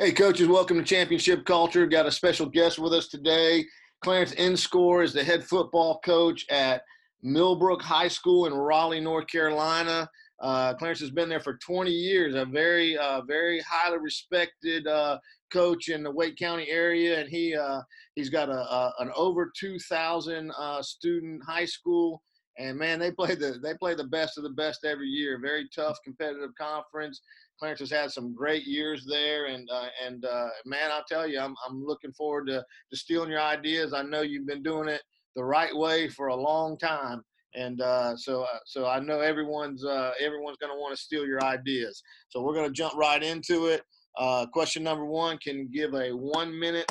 Hey, coaches, welcome to Championship Culture. Got a special guest with us today. Clarence Inscore is the head football coach at Millbrook High School in Raleigh, North Carolina. Uh, Clarence has been there for 20 years, a very, uh, very highly respected uh, coach in the Wake County area, and he uh, he's got a, a, an over 2,000 uh, student high school. And man, they play the they play the best of the best every year. Very tough, competitive conference. Clarence has had some great years there, and uh, and uh, man, I'll tell you, I'm I'm looking forward to to stealing your ideas. I know you've been doing it the right way for a long time, and uh, so uh, so I know everyone's uh, everyone's going to want to steal your ideas. So we're going to jump right into it. Uh, question number one: Can give a one minute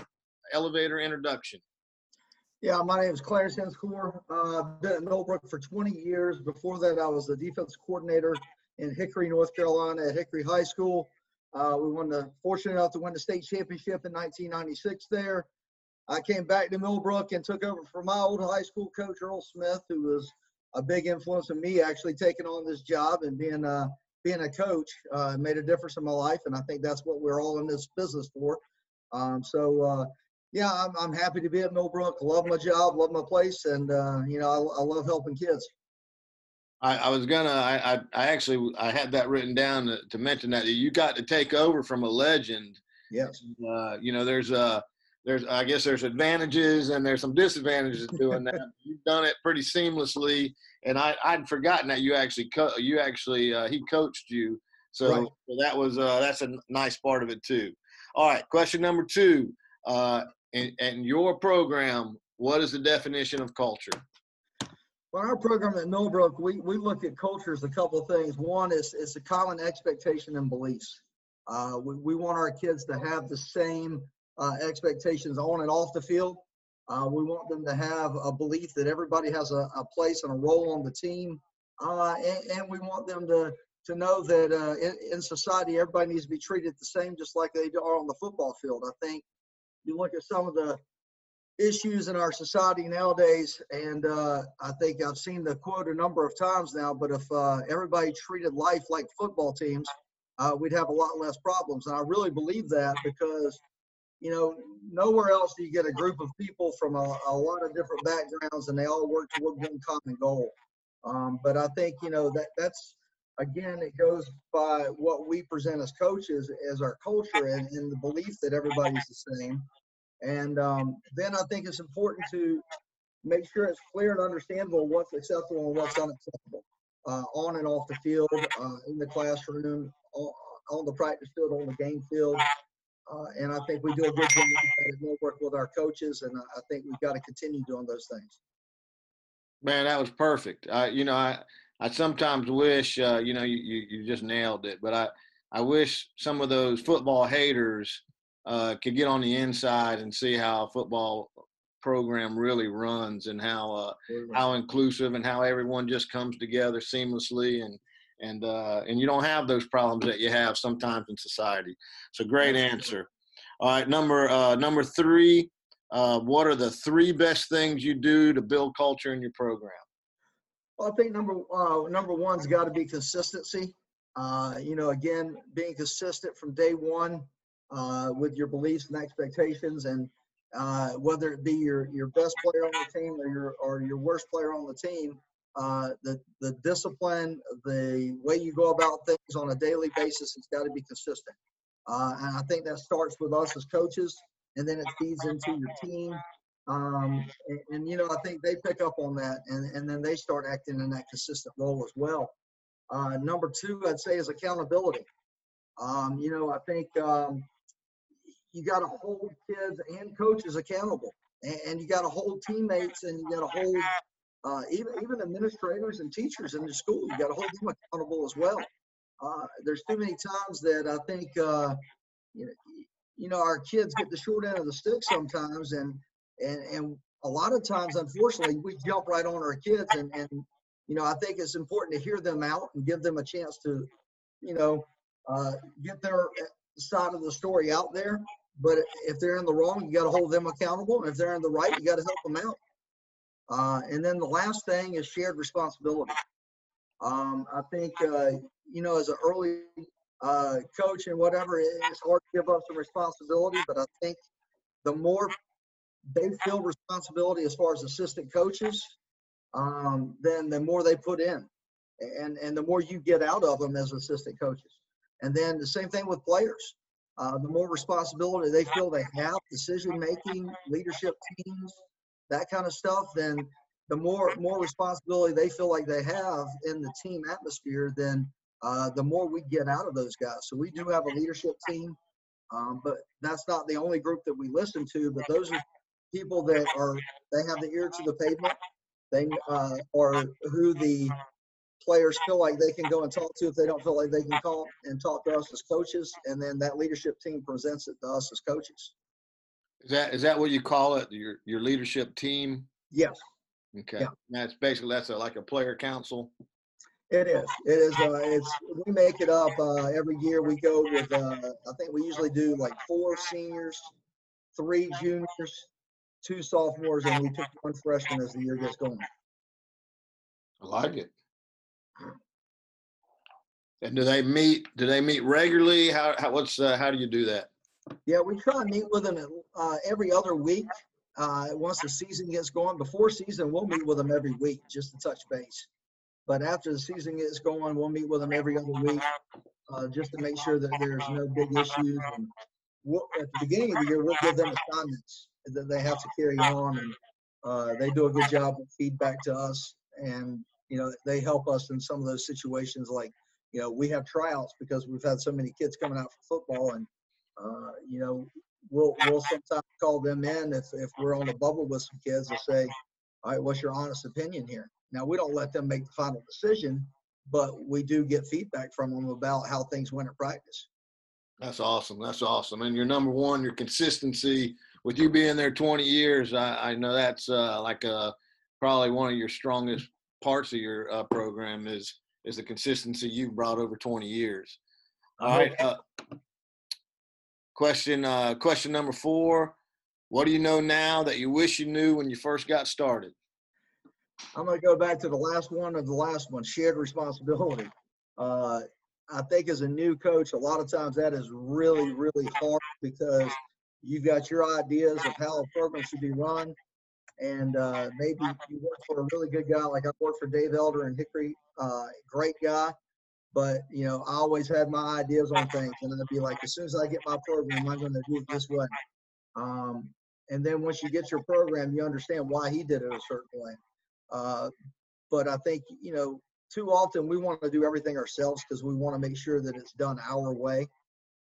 elevator introduction. Yeah, my name is Clarence Inscore. Uh, been at Millbrook for 20 years. Before that, I was the defense coordinator in Hickory, North Carolina at Hickory High School. Uh, we won the fortunate enough to win the state championship in 1996 there. I came back to Millbrook and took over for my old high school coach Earl Smith, who was a big influence on me actually taking on this job and being a being a coach uh, made a difference in my life, and I think that's what we're all in this business for. Um, so uh, yeah, I'm, I'm happy to be at Millbrook. Love my job, love my place, and uh, you know I, I love helping kids. I, I was gonna. I, I, I actually I had that written down to, to, mention that you got to take over from a legend. Yes. Uh, you know, there's uh there's I guess there's advantages and there's some disadvantages doing that. You've done it pretty seamlessly, and I I'd forgotten that you actually co- you actually uh, he coached you, so, right. so that was uh, that's a nice part of it too. All right, question number two. Uh, in, in your program, what is the definition of culture? Well, our program at Millbrook, we, we look at culture as a couple of things. One is it's a common expectation and beliefs. Uh, we, we want our kids to have the same uh, expectations on and off the field. Uh, we want them to have a belief that everybody has a, a place and a role on the team. Uh, and, and, we want them to, to know that uh, in, in society, everybody needs to be treated the same, just like they are on the football field. I think you look at some of the issues in our society nowadays. And uh, I think I've seen the quote a number of times now, but if uh, everybody treated life like football teams, uh, we'd have a lot less problems. And I really believe that because, you know, nowhere else do you get a group of people from a, a lot of different backgrounds and they all work toward one common goal. Um, but I think, you know, that that's, again, it goes by what we present as coaches as our culture and, and the belief that everybody's the same. And um, then I think it's important to make sure it's clear and understandable what's acceptable and what's unacceptable uh, on and off the field, uh, in the classroom, on, on, the practice field, on the game field. Uh, and I think we do a good job of work with our coaches, and I think we've got to continue doing those things. Man, that was perfect. you know, I I sometimes wish, uh, you know, you, you, you just nailed it, but I I wish some of those football haters uh, could get on the inside and see how a football program really runs and how uh, how inclusive and how everyone just comes together seamlessly and and uh, and you don't have those problems that you have sometimes in society. So great answer. All right, number uh, number three. Uh, what are the three best things you do to build culture in your program? Well, I think number uh, number one's got to be consistency. Uh, you know, again, being consistent from day one uh, with your beliefs and expectations, and uh, whether it be your your best player on the team or your or your worst player on the team, uh, the the discipline, the way you go about things on a daily basis, has got to be consistent. Uh, and I think that starts with us as coaches, and then it feeds into your team. Um, and, and, you know, I think they pick up on that, and and then they start acting in that consistent role as well. Uh, number two, I'd say, is accountability. Um, you know, I think um, you got to hold kids and coaches accountable, and, and you got to hold teammates, and you got to hold uh, even even administrators and teachers in the school. You got to hold them accountable as well. Uh, there's too many times that I think uh, you know, you know our kids get the short end of the stick sometimes, and and and a lot of times, unfortunately, we jump right on our kids, and and you know I think it's important to hear them out and give them a chance to, you know, uh, get their uh, side of the story out there but if they're in the wrong, you got to hold them accountable. And if they're in the right, you got to help them out. Uh, and then the last thing is shared responsibility. Um, I think, uh, you know, as an early uh, coach and whatever, it's hard to give up some responsibility, but I think the more they feel responsibility as far as assistant coaches, um, then the more they put in and, and the more you get out of them as assistant coaches. And then the same thing with players. Uh, the more responsibility they feel they have, decision making, leadership teams, that kind of stuff, then the more more responsibility they feel like they have in the team atmosphere, then uh, the more we get out of those guys. So we do have a leadership team, um, but that's not the only group that we listen to. But those are people that are they have the ear to the pavement. They uh, or who the players feel like they can go and talk to if they don't feel like they can call and talk to us as coaches, and then that leadership team presents it to us as coaches. Is that is that what you call it? Your your leadership team? Yes, Okay. Yeah. That's basically that's a, like a player council. it is. It is. Uh, it's we make it up uh, every year. We go with. Uh, I think we usually do like four seniors, three juniors, two sophomores, and we pick one freshman as the year gets going. I like it. And do they meet? Do they meet regularly? How, how what's uh, how do you do that? Yeah, we try and meet with them uh, every other week. Uh, once the season gets going, before season, we'll meet with them every week just to touch base. But after the season gets going, we'll meet with them every other week uh, just to make sure that there's no big issues. And we'll, at the beginning of the year, we'll give them assignments that they have to carry on, and uh, they do a good job of feedback to us. And you know, they help us in some of those situations. Like, you know, we have tryouts because we've had so many kids coming out for football, and uh, you know, we'll we'll sometimes call them in if if we're on a bubble with some kids and say, all right, what's your honest opinion here? Now we don't let them make the final decision, but we do get feedback from them about how things went at practice. That's awesome. That's awesome. And your number one, your consistency with you being there 20 years. I, I know that's uh, like uh, probably one of your strongest parts of your uh, program is is the consistency you've brought over 20 years. All right. Uh, question uh, question number four. What do you know now that you wish you knew when you first got started? I'm going to go back to the last one of the last one, shared responsibility. Uh, I think as a new coach, a lot of times that is really, really hard because you've got your ideas of how a program should be run. And uh, maybe you work for a really good guy, like I worked for Dave Elder and Hickory, uh, great guy. But, you know, I always had my ideas on things. And then I'd be like, as soon as I get my program, I'm going to do it this way. Um, and then once you get your program, you understand why he did it a certain way. Uh, but I think, you know, too often we want to do everything ourselves because we want to make sure that it's done our way.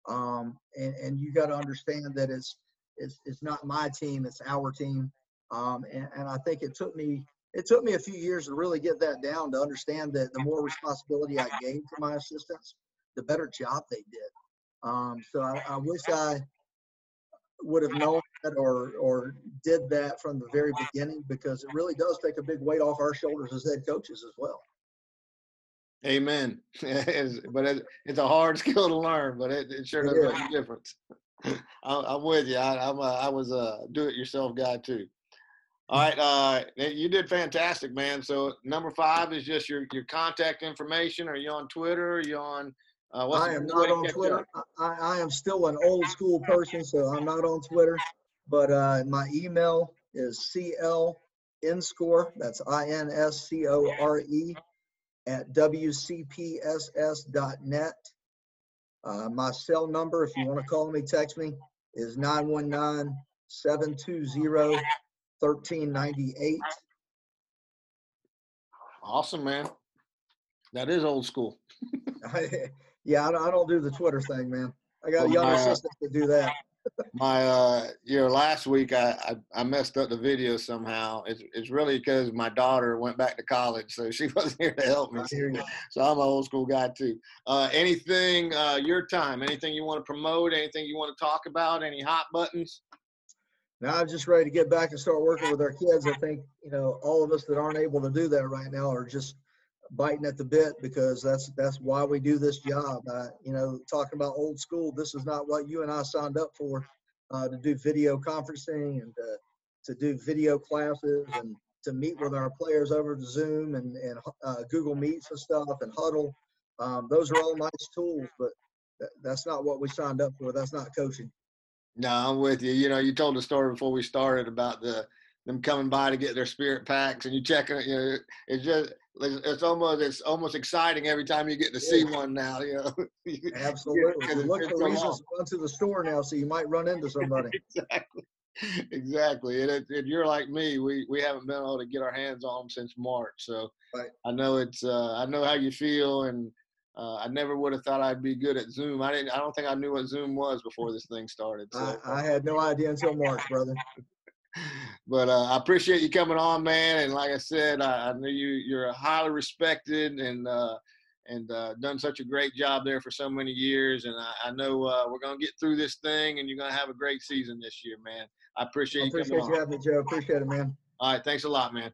Um, and, and you got to understand that it's, it's, it's not my team, it's our team. Um, and, and I think it took me, it took me a few years to really get that down to understand that the more responsibility I gave to my assistants, the better job they did. Um, so I, I wish I would have known that or or did that from the very beginning because it really does take a big weight off our shoulders as head coaches as well. Amen. But it, it's a hard skill to learn, but it, it sure does make a difference. I, I'm with you. I, I'm a, I was a do-it-yourself guy too. All right, uh, you did fantastic, man. So number five is just your your contact information. Are you on Twitter? Are you on? Uh, what's I am not on Twitter. I, I I am still an old school person, so I'm not on Twitter. But uh, my email is cl inscore. That's I N S C O R E at wcpss.net. Uh, my cell number, if you want to call me, text me, is 919 720 1398. Awesome, man. That is old school. yeah, I don't, I don't do the Twitter thing, man. I got a Well, young my, uh, assistant to do that. My, uh, you know, last week I, I, I messed up the video somehow. It's, it's really because my daughter went back to college, so she wasn't here to help me. I hear you. So I'm an old school guy too. Uh, anything, uh, your time, anything you want to promote, anything you want to talk about, any hot buttons? Now I'm just ready to get back and start working with our kids. I think, you know, all of us that aren't able to do that right now are just biting at the bit because that's that's why we do this job. Uh, you know, talking about old school, this is not what you and I signed up for uh, to do video conferencing and uh, to do video classes and to meet with our players over to Zoom and, and uh, Google Meets and stuff and Hudl. Um, those are all nice tools, but that- that's not what we signed up for. That's not coaching. No, I'm with you. You know, you told the story before we started about the them coming by to get their spirit packs, and you checking it. You know, it's just it's it's almost it's almost exciting every time you get to see one now. You know, Absolutely. You look for reasons to run to the store now, so you might run into somebody. exactly, exactly. And, it, and you're like me. We we haven't been able to get our hands on them since March, so Right. I know it's uh, I know how you feel, and uh, I never would have thought I'd be good at Zoom. I didn't. I don't think I knew what Zoom was before this thing started. So. I, I had no idea until March, brother. but uh, I appreciate you coming on, man. And like I said, I, I know you you're highly respected and uh, and uh, done such a great job there for so many years. And I, I know uh, we're gonna get through this thing, and you're gonna have a great season this year, man. I appreciate I you appreciate coming you on. having me, Joe. Appreciate it, man. All right, thanks a lot, man.